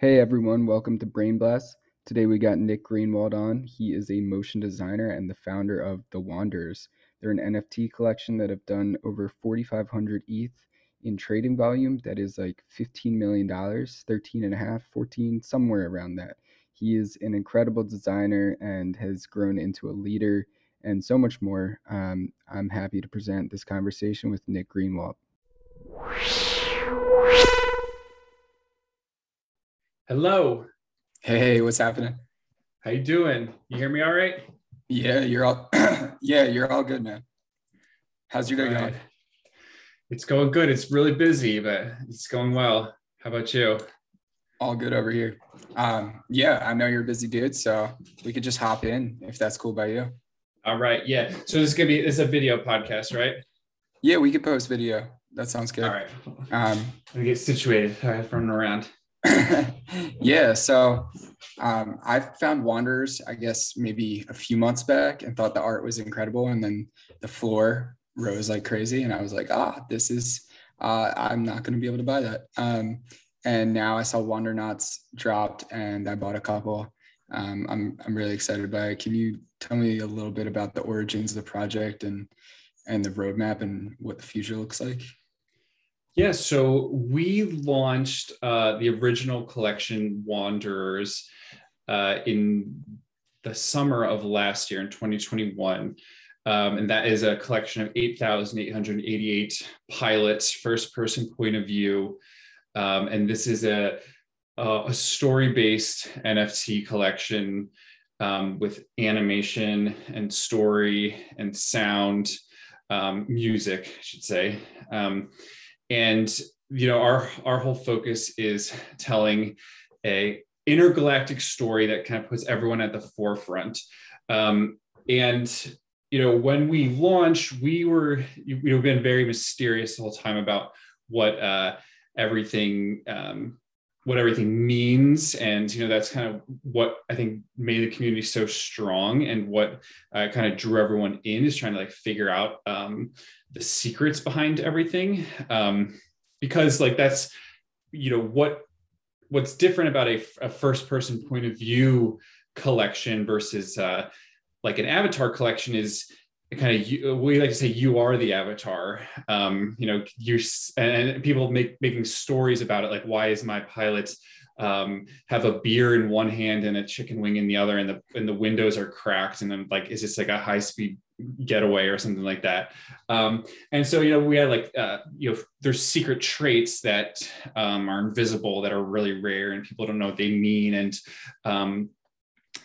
Hey everyone, welcome to Brain Blast. Today we got Nick Greenwalt on. He is a motion designer and the founder of The Wanderers. They're an NFT collection that have done over 4,500 ETH in trading volume. That is like $15 million, 13 and a half, 14, somewhere around that. He is an incredible designer and has grown into a leader and so much more. Um, I'm happy to present this conversation with Nick Greenwalt. Hello. Hey, what's happening? How you doing? You hear me all right? Yeah, you're all yeah, you're all good, man. How's your day right. going? It's going good. It's really busy, but it's going well. How about you? All good over here. Um, yeah, I know you're a busy dude, so we could just hop in if that's cool by you. All right. Yeah. So this is gonna be this is a video podcast, right? Yeah, we could post video. That sounds good. All right. Um, Let me get situated. All right, running around. Yeah, so um, I found Wanderers, I guess maybe a few months back, and thought the art was incredible. And then the floor rose like crazy, and I was like, ah, this is. Uh, I'm not going to be able to buy that. Um, and now I saw Wandernauts dropped, and I bought a couple. Um, I'm I'm really excited by it. Can you tell me a little bit about the origins of the project and and the roadmap and what the future looks like? Yeah, so we launched uh, the original collection Wanderers uh, in the summer of last year in 2021. Um, and that is a collection of 8,888 pilots, first person point of view. Um, and this is a, a story based NFT collection um, with animation and story and sound, um, music, I should say. And you know our our whole focus is telling a intergalactic story that kind of puts everyone at the forefront. Um, and you know when we launched we were you know been very mysterious the whole time about what uh, everything um, what everything means. And you know that's kind of what i think made the community so strong and what uh, kind of drew everyone in is trying to like figure out um, the secrets behind everything. Um, because like that's you know what what's different about a, a first person point of view collection versus uh, like an avatar collection is kind of we like to say you are the avatar um you know you and people make making stories about it like why is my pilot um, have a beer in one hand and a chicken wing in the other, and the and the windows are cracked, and I'm like, is this like a high speed getaway or something like that? Um, and so you know, we had like uh, you know, there's secret traits that um, are invisible that are really rare, and people don't know what they mean, and um,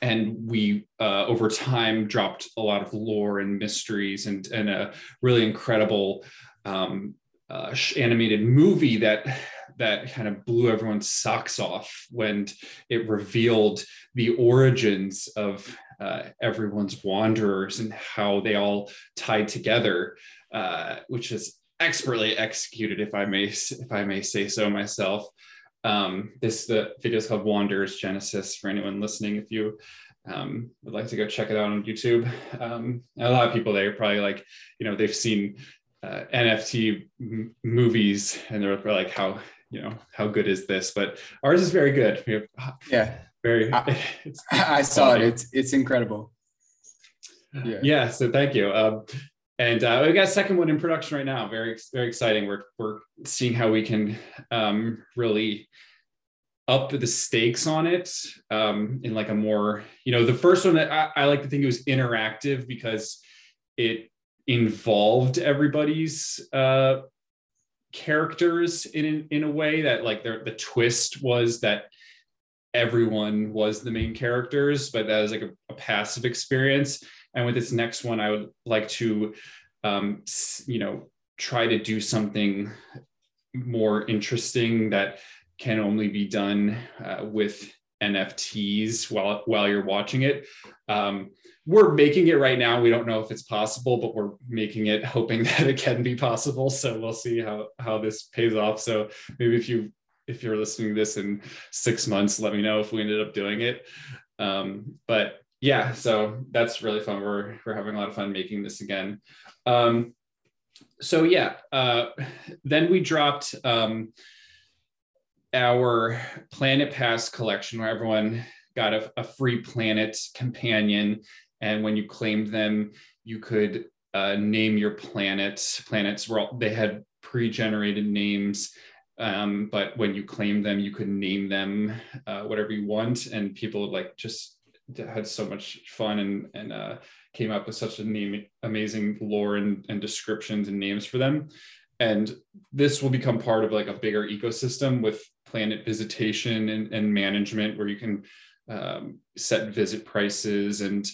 and we uh, over time dropped a lot of lore and mysteries and and a really incredible um, uh, animated movie that that kind of blew everyone's socks off when it revealed the origins of uh, everyone's wanderers and how they all tied together, uh, which is expertly executed, if I may if I may say so myself. Um, this the video is called Wanderers Genesis for anyone listening. If you um, would like to go check it out on YouTube, um, a lot of people there probably like you know they've seen uh, NFT m- movies and they're like how you know how good is this? But ours is very good. We have yeah. very i, I saw it. it's it's incredible. Yeah. Yeah so thank you. Um, and uh, we got a second one in production right now. Very very exciting. We're we're seeing how we can um, really up the stakes on it um, in like a more you know the first one that I, I like to think it was interactive because it involved everybody's uh, characters in in a way that like the the twist was that everyone was the main characters, but that was like a, a passive experience. And with this next one, I would like to, um, you know, try to do something more interesting that can only be done uh, with NFTs while while you're watching it. Um, we're making it right now. We don't know if it's possible, but we're making it hoping that it can be possible. So we'll see how how this pays off. So maybe if you if you're listening to this in six months, let me know if we ended up doing it. Um, but yeah, so that's really fun. We're we're having a lot of fun making this again. Um, so yeah, uh, then we dropped um, our Planet Pass collection where everyone got a, a free planet companion. And when you claimed them, you could uh, name your planets. Planets were all, they had pre-generated names, um, but when you claimed them, you could name them uh, whatever you want. And people like just had so much fun and and uh, came up with such a name, amazing lore and, and descriptions and names for them. And this will become part of like a bigger ecosystem with planet visitation and, and management, where you can um, set visit prices and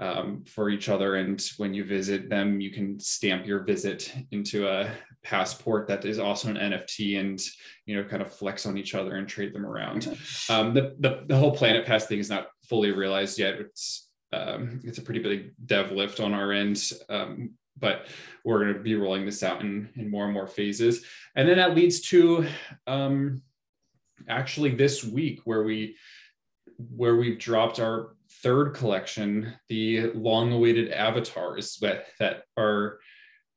um, for each other. And when you visit them, you can stamp your visit into a passport that is also an NFT and, you know, kind of flex on each other and trade them around. Um, the, the, the, whole Planet Pass thing is not fully realized yet. It's, um, it's a pretty big dev lift on our end. Um, but we're going to be rolling this out in, in more and more phases. And then that leads to um, actually this week where we where we've dropped our third collection, the long-awaited avatars that that are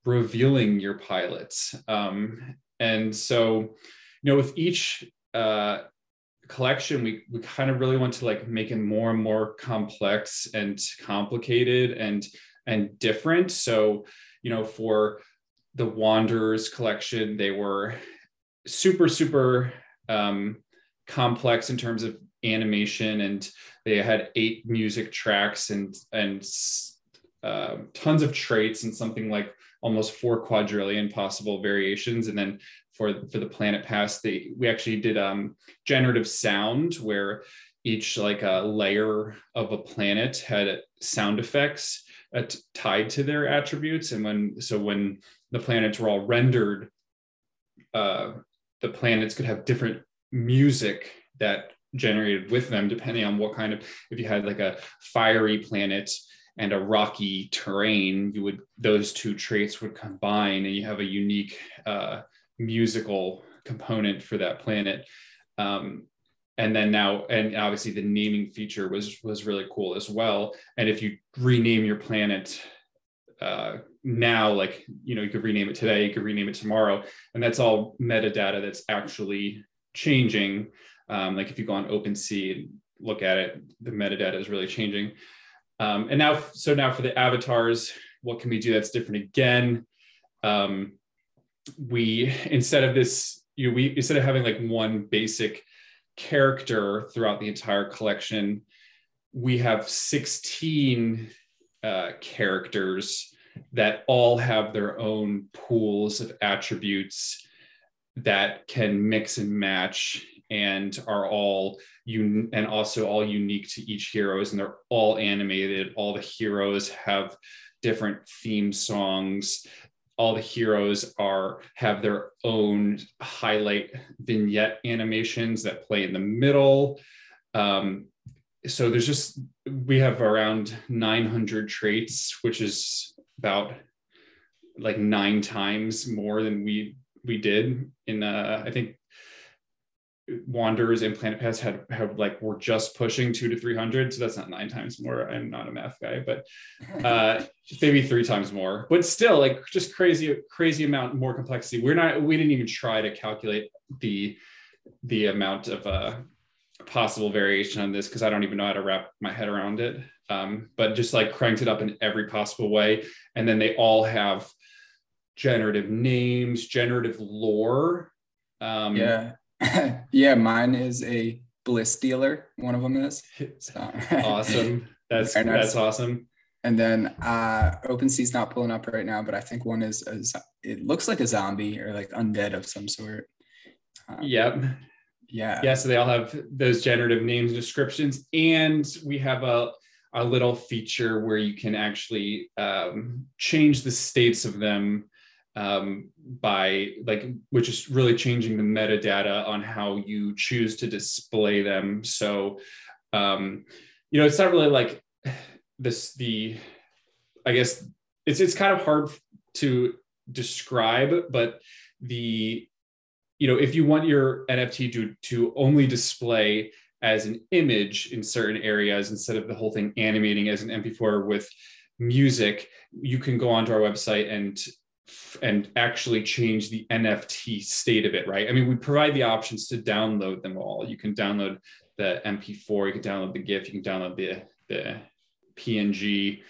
revealing your pilots. Um, and so, you know, with each uh, collection, we we kind of really want to like make it more and more complex and complicated and and different. So, you know, for the Wanderers collection, they were super super um, complex in terms of animation and they had eight music tracks and and uh, tons of traits and something like almost four quadrillion possible variations and then for for the planet pass they we actually did um generative sound where each like a layer of a planet had sound effects uh, tied to their attributes. And when so when the planets were all rendered uh the planets could have different music that generated with them, depending on what kind of, if you had like a fiery planet and a rocky terrain, you would, those two traits would combine and you have a unique uh, musical component for that planet. Um, and then now and obviously the naming feature was was really cool as well and if you rename your planet uh, now like you know you could rename it today you could rename it tomorrow and that's all metadata that's actually changing um, like if you go on OpenSea and look at it, the metadata is really changing. Um, and now, so now for the avatars, what can we do that's different again? Um, we, instead of this, you know, we, instead of having like one basic character throughout the entire collection, we have 16 uh, characters that all have their own pools of attributes that can mix and match and are all un- and also all unique to each heroes and they're all animated. All the heroes have different theme songs all the heroes are have their own highlight vignette animations that play in the middle. Um, so there's just we have around 900 traits which is about like nine times more than we we did in uh, i think Wanderers and Planet Pass had have like we're just pushing two to three hundred, so that's not nine times more. I'm not a math guy, but uh, maybe three times more. But still, like just crazy, crazy amount more complexity. We're not. We didn't even try to calculate the the amount of uh, possible variation on this because I don't even know how to wrap my head around it. Um, but just like cranked it up in every possible way, and then they all have generative names, generative lore. Um, yeah yeah, mine is a bliss dealer. One of them is. So. awesome. That's that's awesome. And then uh OpenSea's not pulling up right now, but I think one is a, it looks like a zombie or like undead of some sort. Um, yep. Yeah. Yeah. So they all have those generative names and descriptions. And we have a a little feature where you can actually um, change the states of them um, by like which is really changing the metadata on how you choose to display them. So um, you know it's not really like this the i guess it's it's kind of hard to describe but the you know if you want your nft to to only display as an image in certain areas instead of the whole thing animating as an mp4 with music you can go onto our website and and actually change the NFT state of it, right? I mean, we provide the options to download them all. You can download the MP4, you can download the GIF, you can download the the PNG,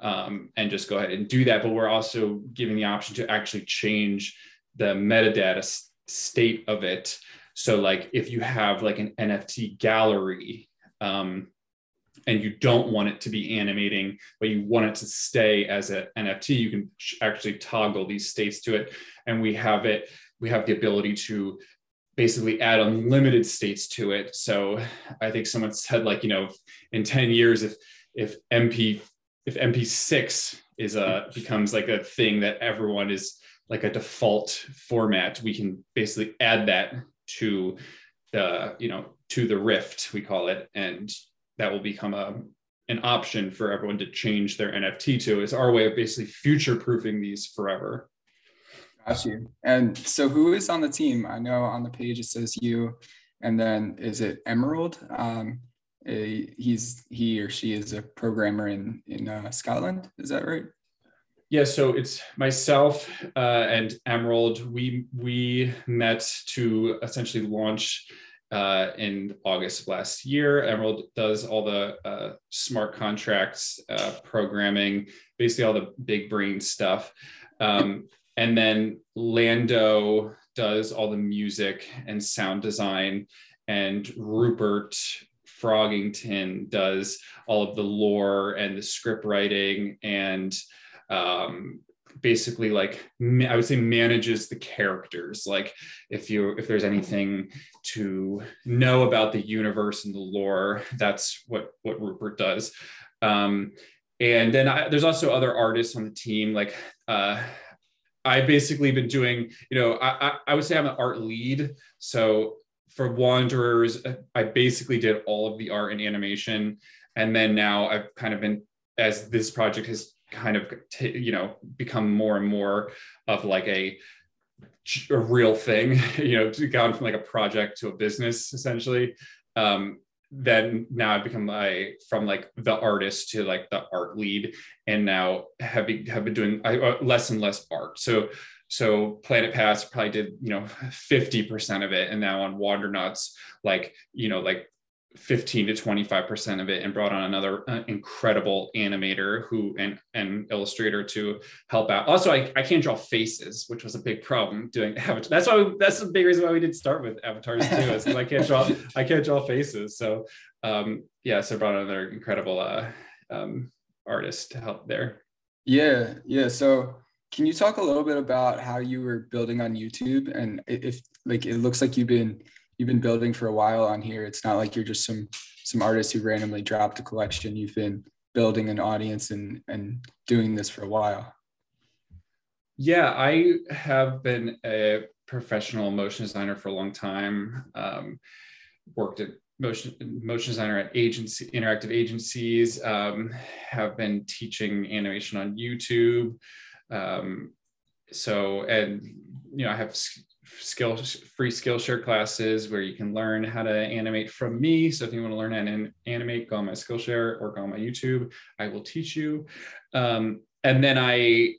um, and just go ahead and do that. But we're also giving the option to actually change the metadata state of it. So, like if you have like an NFT gallery, um, and you don't want it to be animating, but you want it to stay as an NFT, you can actually toggle these states to it. And we have it, we have the ability to basically add unlimited states to it. So I think someone said like, you know, in 10 years, if if MP if MP6 is a becomes like a thing that everyone is like a default format, we can basically add that to the, you know, to the Rift, we call it, and that will become a an option for everyone to change their NFT to. It's our way of basically future proofing these forever. Got you. And so, who is on the team? I know on the page it says you, and then is it Emerald? Um, he's he or she is a programmer in in uh, Scotland. Is that right? Yeah, so it's myself uh, and Emerald. We we met to essentially launch uh, in August of last year. Emerald does all the uh, smart contracts uh, programming, basically all the big brain stuff. Um, and then Lando does all the music and sound design, and Rupert Froggington does all of the lore and the script writing and um, basically like I would say manages the characters. Like if you if there's anything to know about the universe and the lore, that's what what Rupert does. Um, and then I, there's also other artists on the team. Like uh, i've basically been doing, you know, I, I, I would say I'm an art lead. So for Wanderers, I basically did all of the art and animation. And then now I've kind of been, as this project has kind of t- you know become more and more of like a a real thing you know gone from like a project to a business essentially um then now I've become like from like the artist to like the art lead, and now have be, have been doing uh, less and less art. So so Planet Pass probably did you know fifty percent of it, and now on Wandernauts like you know like 15 to 25% of it and brought on another uh, incredible animator who and, and illustrator to help out. Also, I, I can't draw faces, which was a big problem doing Avatar. That's why we, that's the big reason why we did start with avatars too, is because I can't draw I can't draw faces. So um, yeah, so brought on another incredible uh, um, artist to help there. Yeah, yeah. So can you talk a little bit about how you were building on YouTube and if like it looks like you've been you've been building for a while on here. It's not like you're just some some artist who randomly dropped a collection. You've been building an audience and and doing this for a while. Yeah, I have been a professional motion designer for a long time. Um, worked at motion motion designer at agency interactive agencies. Um, have been teaching animation on YouTube. Um, so and you know I have skill free Skillshare classes where you can learn how to animate from me. So if you want to learn how to animate, go on my Skillshare or go on my YouTube. I will teach you. Um, and then I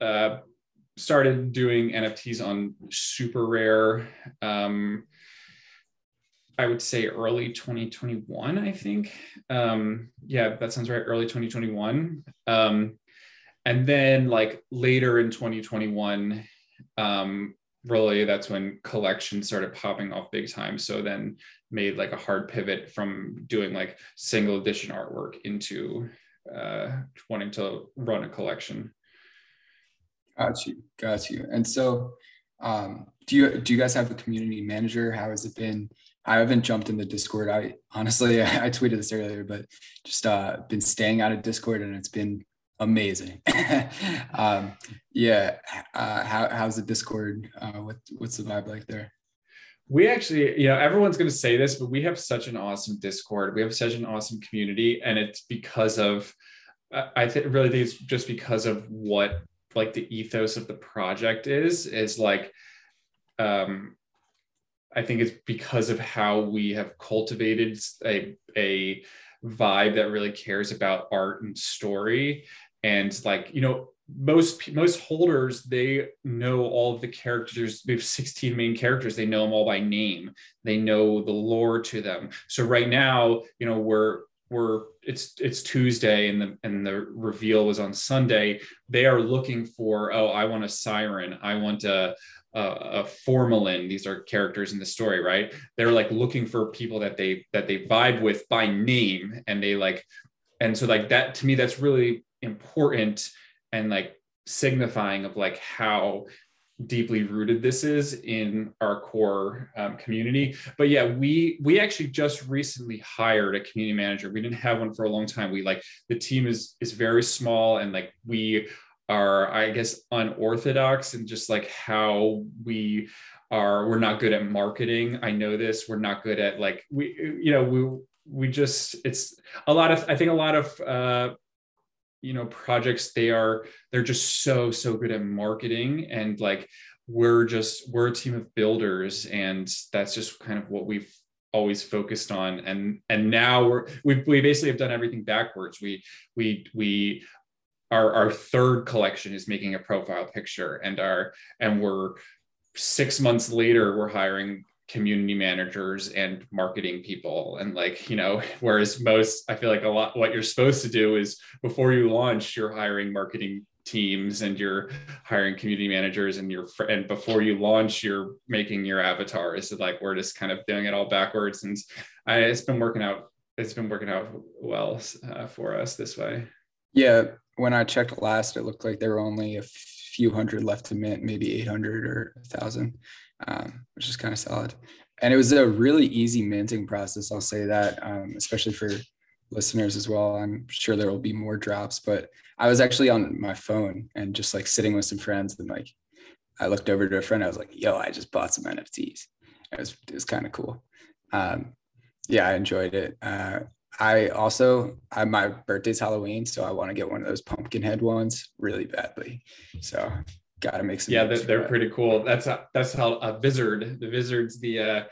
uh, started doing NFTs on SuperRare. Um, I would say early 2021, I think. Um, yeah, that sounds right. Early 2021. Um, and then like later in 2021, um, really that's when collections started popping off big time. So then made like a hard pivot from doing like single edition artwork into uh, wanting to run a collection. Got you got you. And so um, do you do you guys have a community manager? How has it been? I haven't jumped in the discord. I honestly i, I tweeted this earlier but just uh, been staying out of discord and it's been amazing. um, yeah. Uh, how, how's the Discord? Uh, what, what's the vibe like there? We actually, you know, everyone's going to say this, but we have such an awesome Discord. We have such an awesome community, and it's because of, I think, really think it's just because of what like the ethos of the project is. Is like, um, I think it's because of how we have cultivated a a vibe that really cares about art and story and like you know most most holders they know all of the characters. We have 16 main characters. They know them all by name. They know the lore to them. So right now you know we're we're it's it's tuesday and the and the reveal was on sunday. They are looking for oh i want a siren. I want a a, a formalin. These are characters in the story right? They're like looking for people that they that they vibe with by name. And they like and so like that to me that's really important and like signifying of like how deeply rooted this is in our core um, community. But yeah we we actually just recently hired a community manager. We didn't have one for a long time. We like the team is is very small and like we are i guess unorthodox and just like how we are we're not good at marketing. I know this. We're not good at like we you know we we just it's a lot of i think a lot of uh you know projects they are they're just so so good at marketing and like we're just we're a team of builders and that's just kind of what we've always focused on. And and now we're we, we basically have done everything backwards. We we we our our third collection is making a profile picture and our and we're six months later we're hiring community managers and marketing people. And like you know whereas most i feel like a lot what you're supposed to do is before you launch you're hiring marketing teams and you're hiring community managers and you're and before you launch you're making your avatars. So like we're just kind of doing it all backwards. And I, it's been working out it's been working out well uh, for us this way. Yeah. When i checked last it looked like there were only a few hundred left to mint maybe 800 or 1000 um, which is kind of solid. And it was a really easy minting process. I'll say that, um, especially for listeners as well. I'm sure there will be more drops, but I was actually on my phone and just like sitting with some friends and like I looked over to a friend. I was like, "Yo, I just bought some NFTs." It was it was kind of cool. Um, yeah, I enjoyed it. Uh, I also I, my birthday's Halloween, so I want to get one of those pumpkin head ones really badly. So got to make some. Yeah, they're, they're pretty cool. That's a, that's how a Vizard. The Vizard's the uh,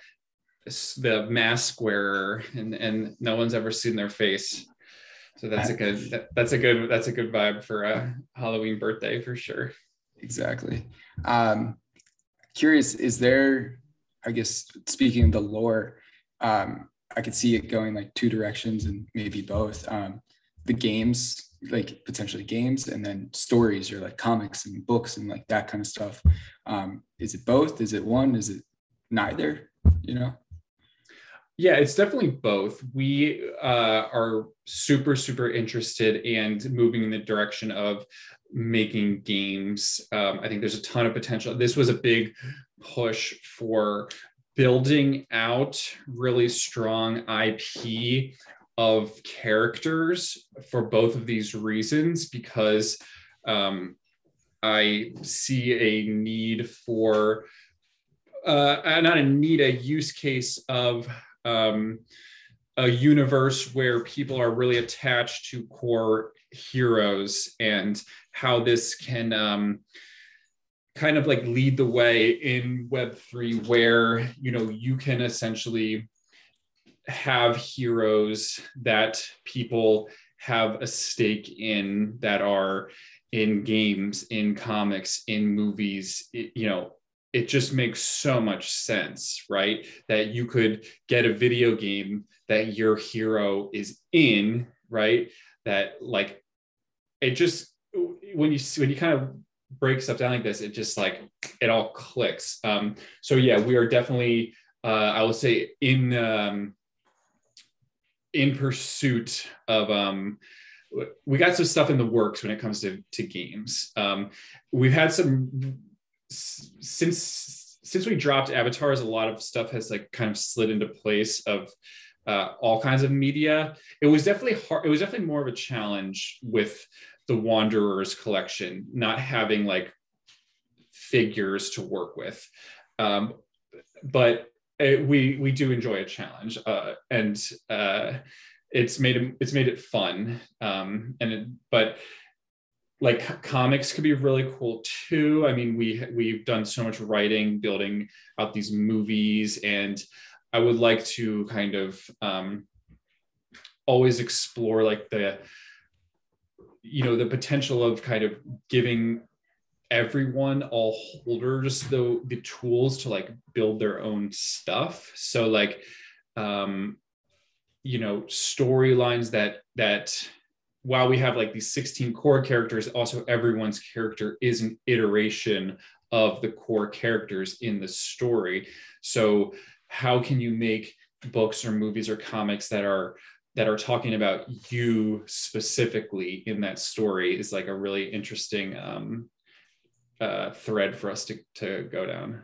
the mask wearer, and and no one's ever seen their face. So that's a good that, that's a good that's a good vibe for a Halloween birthday for sure. Exactly. Um, curious, is there? I guess speaking of the lore, um, I could see it going like two directions and maybe both. Um, the games like potentially games and then stories or like comics and books and like that kind of stuff. Um is it both? Is it one? Is it neither? You know? Yeah it's definitely both. We uh, are super super interested and moving in the direction of making games. Um, i think there's a ton of potential. This was a big push for building out really strong ip of characters for both of these reasons because um, I see a need for, uh, not a need, a use case of um, a universe where people are really attached to core heroes and how this can um, kind of like lead the way in Web3, where, you know, you can essentially have heroes that people have a stake in that are in games in comics in movies it, you know it just makes so much sense right? That you could get a video game that your hero is in right? That like it just when you when you kind of break stuff down like this it just like it all clicks. Um so yeah we are definitely uh i would say in um in pursuit of um, we got some stuff in the works when it comes to to games. Um, we've had some since since we dropped avatars. A lot of stuff has like kind of slid into place of uh, all kinds of media. It was definitely hard. It was definitely more of a challenge with the Wanderers collection, not having like figures to work with. Um, but it, we we do enjoy a challenge, uh, and uh, it's made it, it's made it fun. Um, and it, but like comics could be really cool too. I mean, we we've done so much writing, building out these movies, and I would like to kind of um, always explore like the you know the potential of kind of giving everyone all holders the the tools to like build their own stuff. So like um you know storylines that that while we have like these 16 core characters also everyone's character is an iteration of the core characters in the story. So how can you make books or movies or comics that are that are talking about you specifically in that story is like a really interesting um, uh, thread for us to, to go down.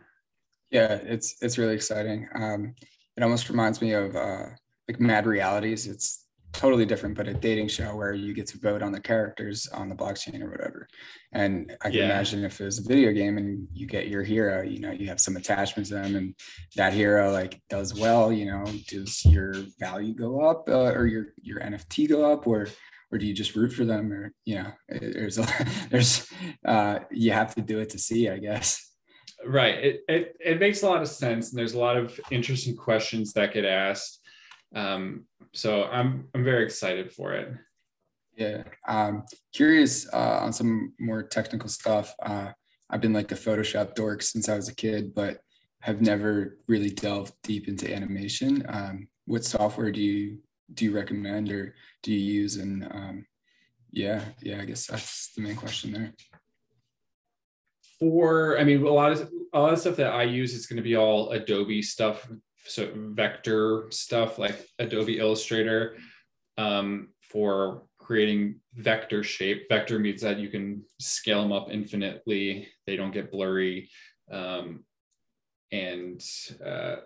Yeah, it's it's really exciting. Um, it almost reminds me of uh, like Mad Realities. It's totally different, but a dating show where you get to vote on the characters on the blockchain or whatever. And I can yeah. imagine if it was a video game and you get your hero, you know, you have some attachment to them and that hero like does well, you know, does your value go up uh, or your, your NFT go up or, or do you just root for them or, you know, there's, a, there's, uh, you have to do it to see, I guess. Right. It, it, it makes a lot of sense. And there's a lot of interesting questions that get asked. Um, so I'm I'm very excited for it. Yeah, um, curious uh, on some more technical stuff. Uh, I've been like a Photoshop dork since I was a kid, but have never really delved deep into animation. Um, what software do you do you recommend or do you use? And um, yeah, yeah, I guess that's the main question there. For I mean, a lot of a lot of stuff that I use is going to be all Adobe stuff so vector stuff like Adobe Illustrator um, for creating vector shape. Vector means that you can scale them up infinitely. They don't get blurry. Um, and uh,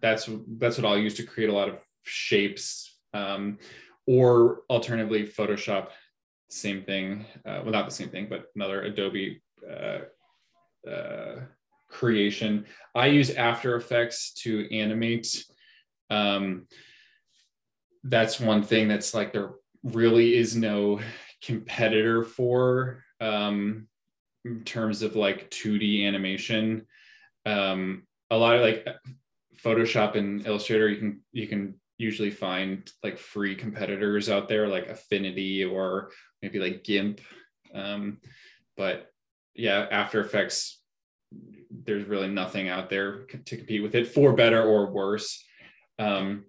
that's, that's what I'll use to create a lot of shapes. Um, or alternatively, Photoshop, same thing. Uh, well, not the same thing, but another Adobe uh, uh creation. I use After Effects to animate. Um, that's one thing that's like there really is no competitor for um, in terms of like 2D animation. Um, a lot of like Photoshop and Illustrator, you can you can usually find like free competitors out there like Affinity or maybe like GIMP. Um, but yeah, After Effects there's really nothing out there to compete with it for better or worse. Um,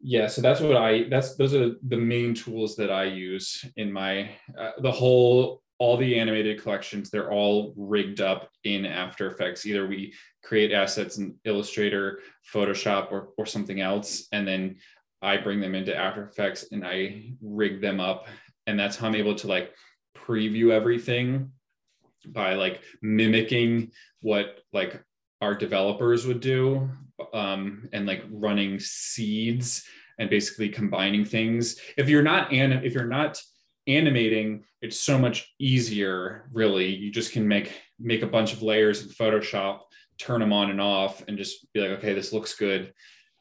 yeah, so that's what I that's those are the main tools that I use in my uh, the whole all the animated collections they're all rigged up in after effects. Either we create assets in illustrator photoshop or, or something else and then i bring them into after effects and i rig them up. And that's how i'm able to like preview everything by like mimicking what like our developers would do um, and like running seeds and basically combining things. If you're not anim- if you're not animating it's so much easier really you just can make make a bunch of layers in photoshop turn them on and off and just be like okay this looks good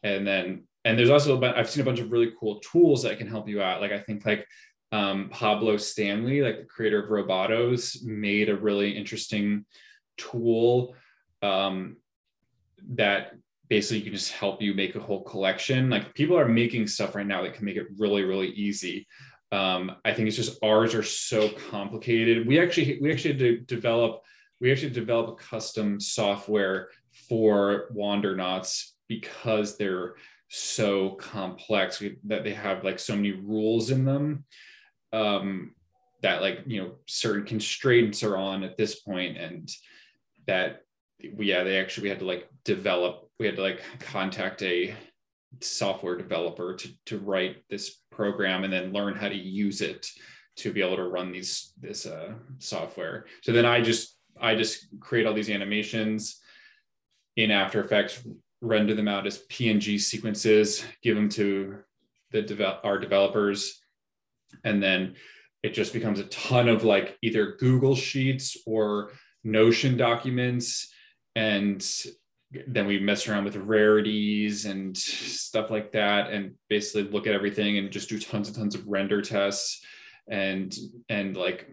and then and there's also i've seen a bunch of really cool tools that can help you out like i think like um, Pablo Stanley, like the creator of Robotos, made a really interesting tool um, that basically you can just help you make a whole collection. Like people are making stuff right now that can make it really, really easy. Um, I think it's just ours are so complicated. We actually we actually had to develop we actually develop a custom software for wander Wandernauts because they're so complex we, that they have like so many rules in them um, that like you know certain constraints are on at this point and that we yeah they actually we had to like develop we had to like contact a software developer to, to write this program and then learn how to use it to be able to run these this uh, software. So then i just i just create all these animations in after effects render them out as png sequences give them to the develop our developers and then it just becomes a ton of like either google sheets or notion documents and then we mess around with rarities and stuff like that and basically look at everything and just do tons and tons of render tests and and like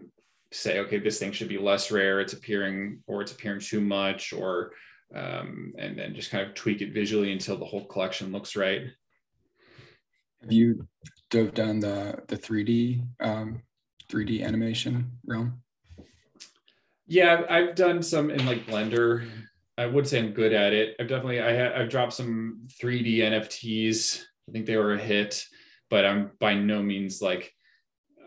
say okay this thing should be less rare it's appearing or it's appearing too much or um, and then just kind of tweak it visually until the whole collection looks right have you dove down the the 3D um, 3D animation realm? Yeah, I've done some in like Blender. I would say I'm good at it. I've definitely I had I've dropped some 3D NFTs. I think they were a hit, but I'm by no means like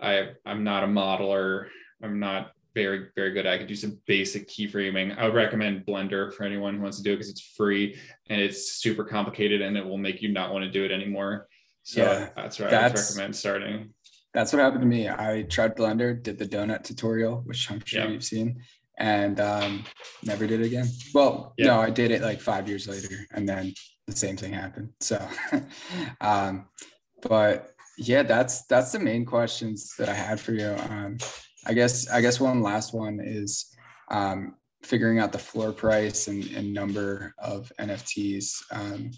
I I'm not a modeler. I'm not very very good. I could do some basic keyframing. I would recommend Blender for anyone who wants to do it because it's free and it's super complicated and it will make you not want to do it anymore. So yeah, that's right. I recommend starting. That's what happened to me. I tried Blender, did the donut tutorial, which I'm sure yeah. you've seen, and um, never did it again. Well, yeah. no, I did it like five years later, and then the same thing happened. So, um, but yeah, that's that's the main questions that I had for you. Um, I guess I guess one last one is um, figuring out the floor price and, and number of NFTs. Um,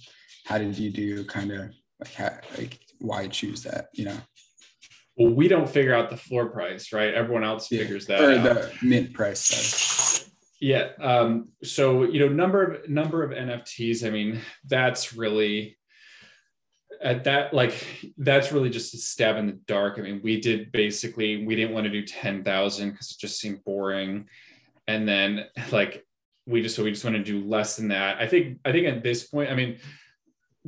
how did you do? Kind of like how, like why choose that? You know well, we don't figure out the floor price, right? Everyone else yeah. figures that or out. the mint price. Sorry. Yeah. Um, so you know, number of number of NFTs. I mean, that's really at that like that's really just a stab in the dark. I mean, we did basically we didn't want to do ten thousand because it just seemed boring, and then like we just so we just want to do less than that. I think I think at this point, I mean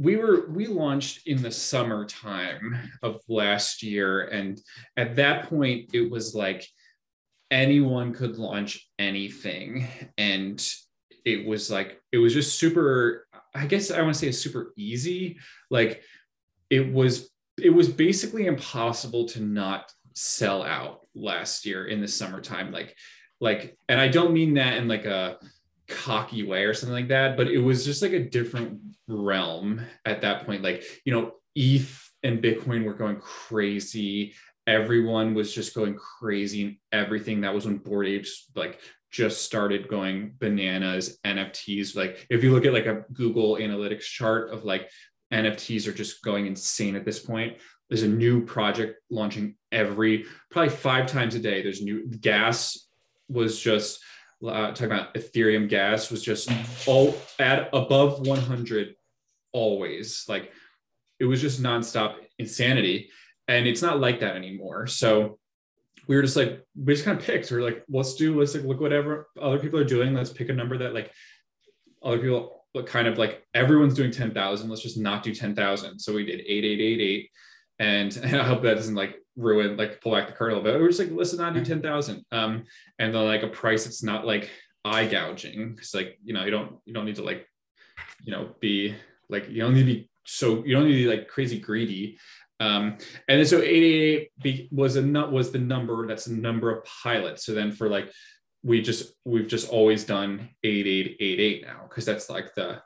we were we launched in the summertime of last year and at that point it was like anyone could launch anything and it was like it was just super i guess i want to say super easy. Like it was it was basically impossible to not sell out last year in the summertime like like and i don't mean that in like a cocky way or something like that but it was just like a different realm at that point. Like you know eth and bitcoin were going crazy. Everyone was just going crazy and everything. That was when bored apes like just started going bananas nfts like if you look at like a google analytics chart of like nfts are just going insane at this point there's a new project launching every probably five times a day. There's new gas was just uh, talking about Ethereum gas was just all at above 100 always. Like it was just nonstop insanity. And it's not like that anymore. So we were just like, we just kind of picked. We are like, let's do, let's like look whatever other people are doing. Let's pick a number that like other people but kind of like everyone's doing 10,000. Let's just not do 10,000. So we did 8888. And, and I hope that doesn't like ruin, like pull back the curtain a little bit. We are just like, let's not do 10,000. Um, and then like a price that's not like eye gouging. It's like, you know, you don't, you don't need to like, you know, be like, you don't need to be so, you don't need to be like crazy greedy. Um, and then so 888 was a nut was the number that's the number of pilots. So then for like, we just, we've just always done 8888 now. Cause that's like the,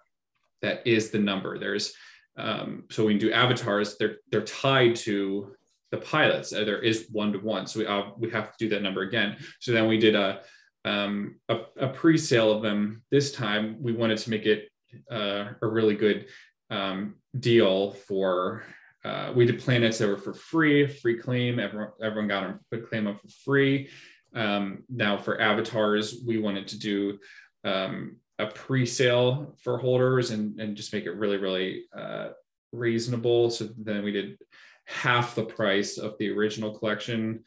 that is the number. There's, um, so when you do avatars, they're, they're tied to the pilots. Uh, there is one to one, so we uh, we have to do that number again. So then we did a um, a, a pre-sale of them. This time we wanted to make it uh, a really good um, deal for. Uh, we did planets that were for free, free claim. Everyone, everyone got a claim up for free. Um, now for avatars, we wanted to do um, a pre-sale for holders and, and just make it really, really uh, reasonable. So then we did half the price of the original collection,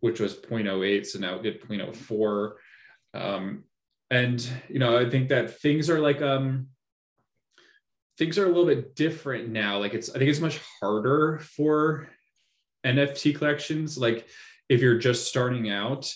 which was 0.08. So now we did 0.04. Um, and you know, I think that things are like um things are a little bit different now. Like it's I think it's much harder for NFT collections. Like if you're just starting out,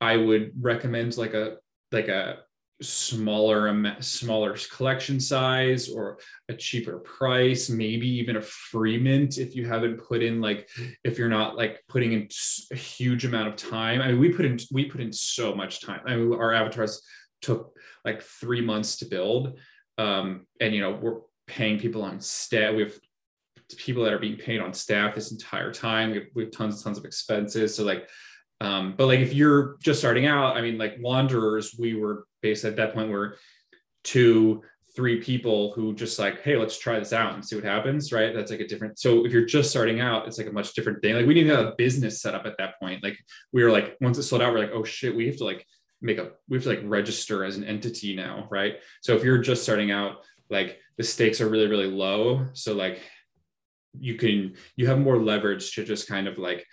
I would recommend like a like a smaller smaller collection size or a cheaper price maybe even a free mint if you haven't put in like if you're not like putting in a huge amount of time. I mean we put in we put in so much time. I mean our avatars took like three months to build um and you know we're paying people on staff we have people that are being paid on staff this entire time. We have, we have tons and tons of expenses. So like um, but like if you're just starting out, I mean, like Wanderers, we were based at that point were two, three people who just like, hey, let's try this out and see what happens, right? That's like a different. So if you're just starting out, it's like a much different thing. Like we didn't have a business set up at that point. Like we were like, once it sold out, we're like, oh shit, we have to like make a, we have to like register as an entity now, right? So if you're just starting out, like the stakes are really, really low. So like you can, you have more leverage to just kind of like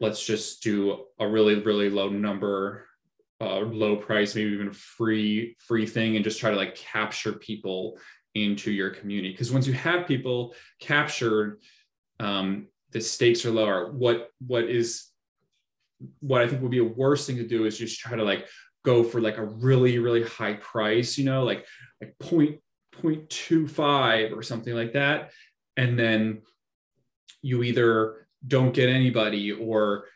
let's just do a really really low number uh, low price maybe even free free thing and just try to like capture people into your community. Because once you have people captured um, the stakes are lower. What what is what i think would be a worse thing to do is just try to like go for like a really really high price you know like like point point two five or something like that. And then you either don't get anybody or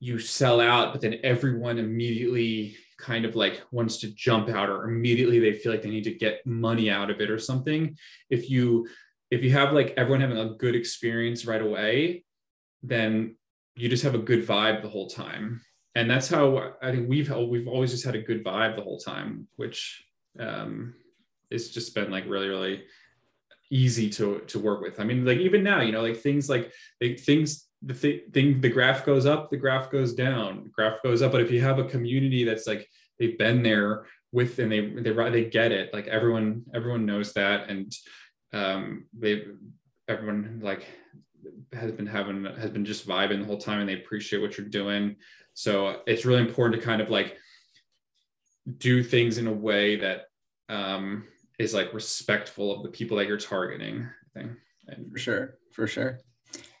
you sell out but then everyone immediately kind of like wants to jump out or immediately they feel like they need to get money out of it or something. If you if you have like everyone having a good experience right away then you just have a good vibe the whole time. And that's how i think we've we've always just had a good vibe the whole time which um it's just been like really really easy to to work with. I mean like even now you know like things like like things the th- thing the graph goes up the graph goes down the graph goes up. But if you have a community that's like they've been there with and they they they get it like everyone everyone knows that. And um they everyone like has been having has been just vibing the whole time and they appreciate what you're doing. So it's really important to kind of like do things in a way that um is like respectful of the people that you're targeting i think and for sure for sure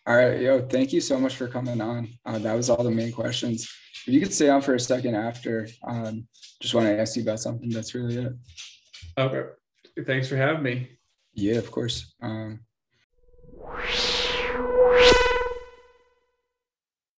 all right, yo, thank you so much for coming on. Uh, that was all the main questions. If you could stay on for a second after, um, just want to ask you about something. That's really it. Okay. Thanks for having me. Yeah, of course. Um...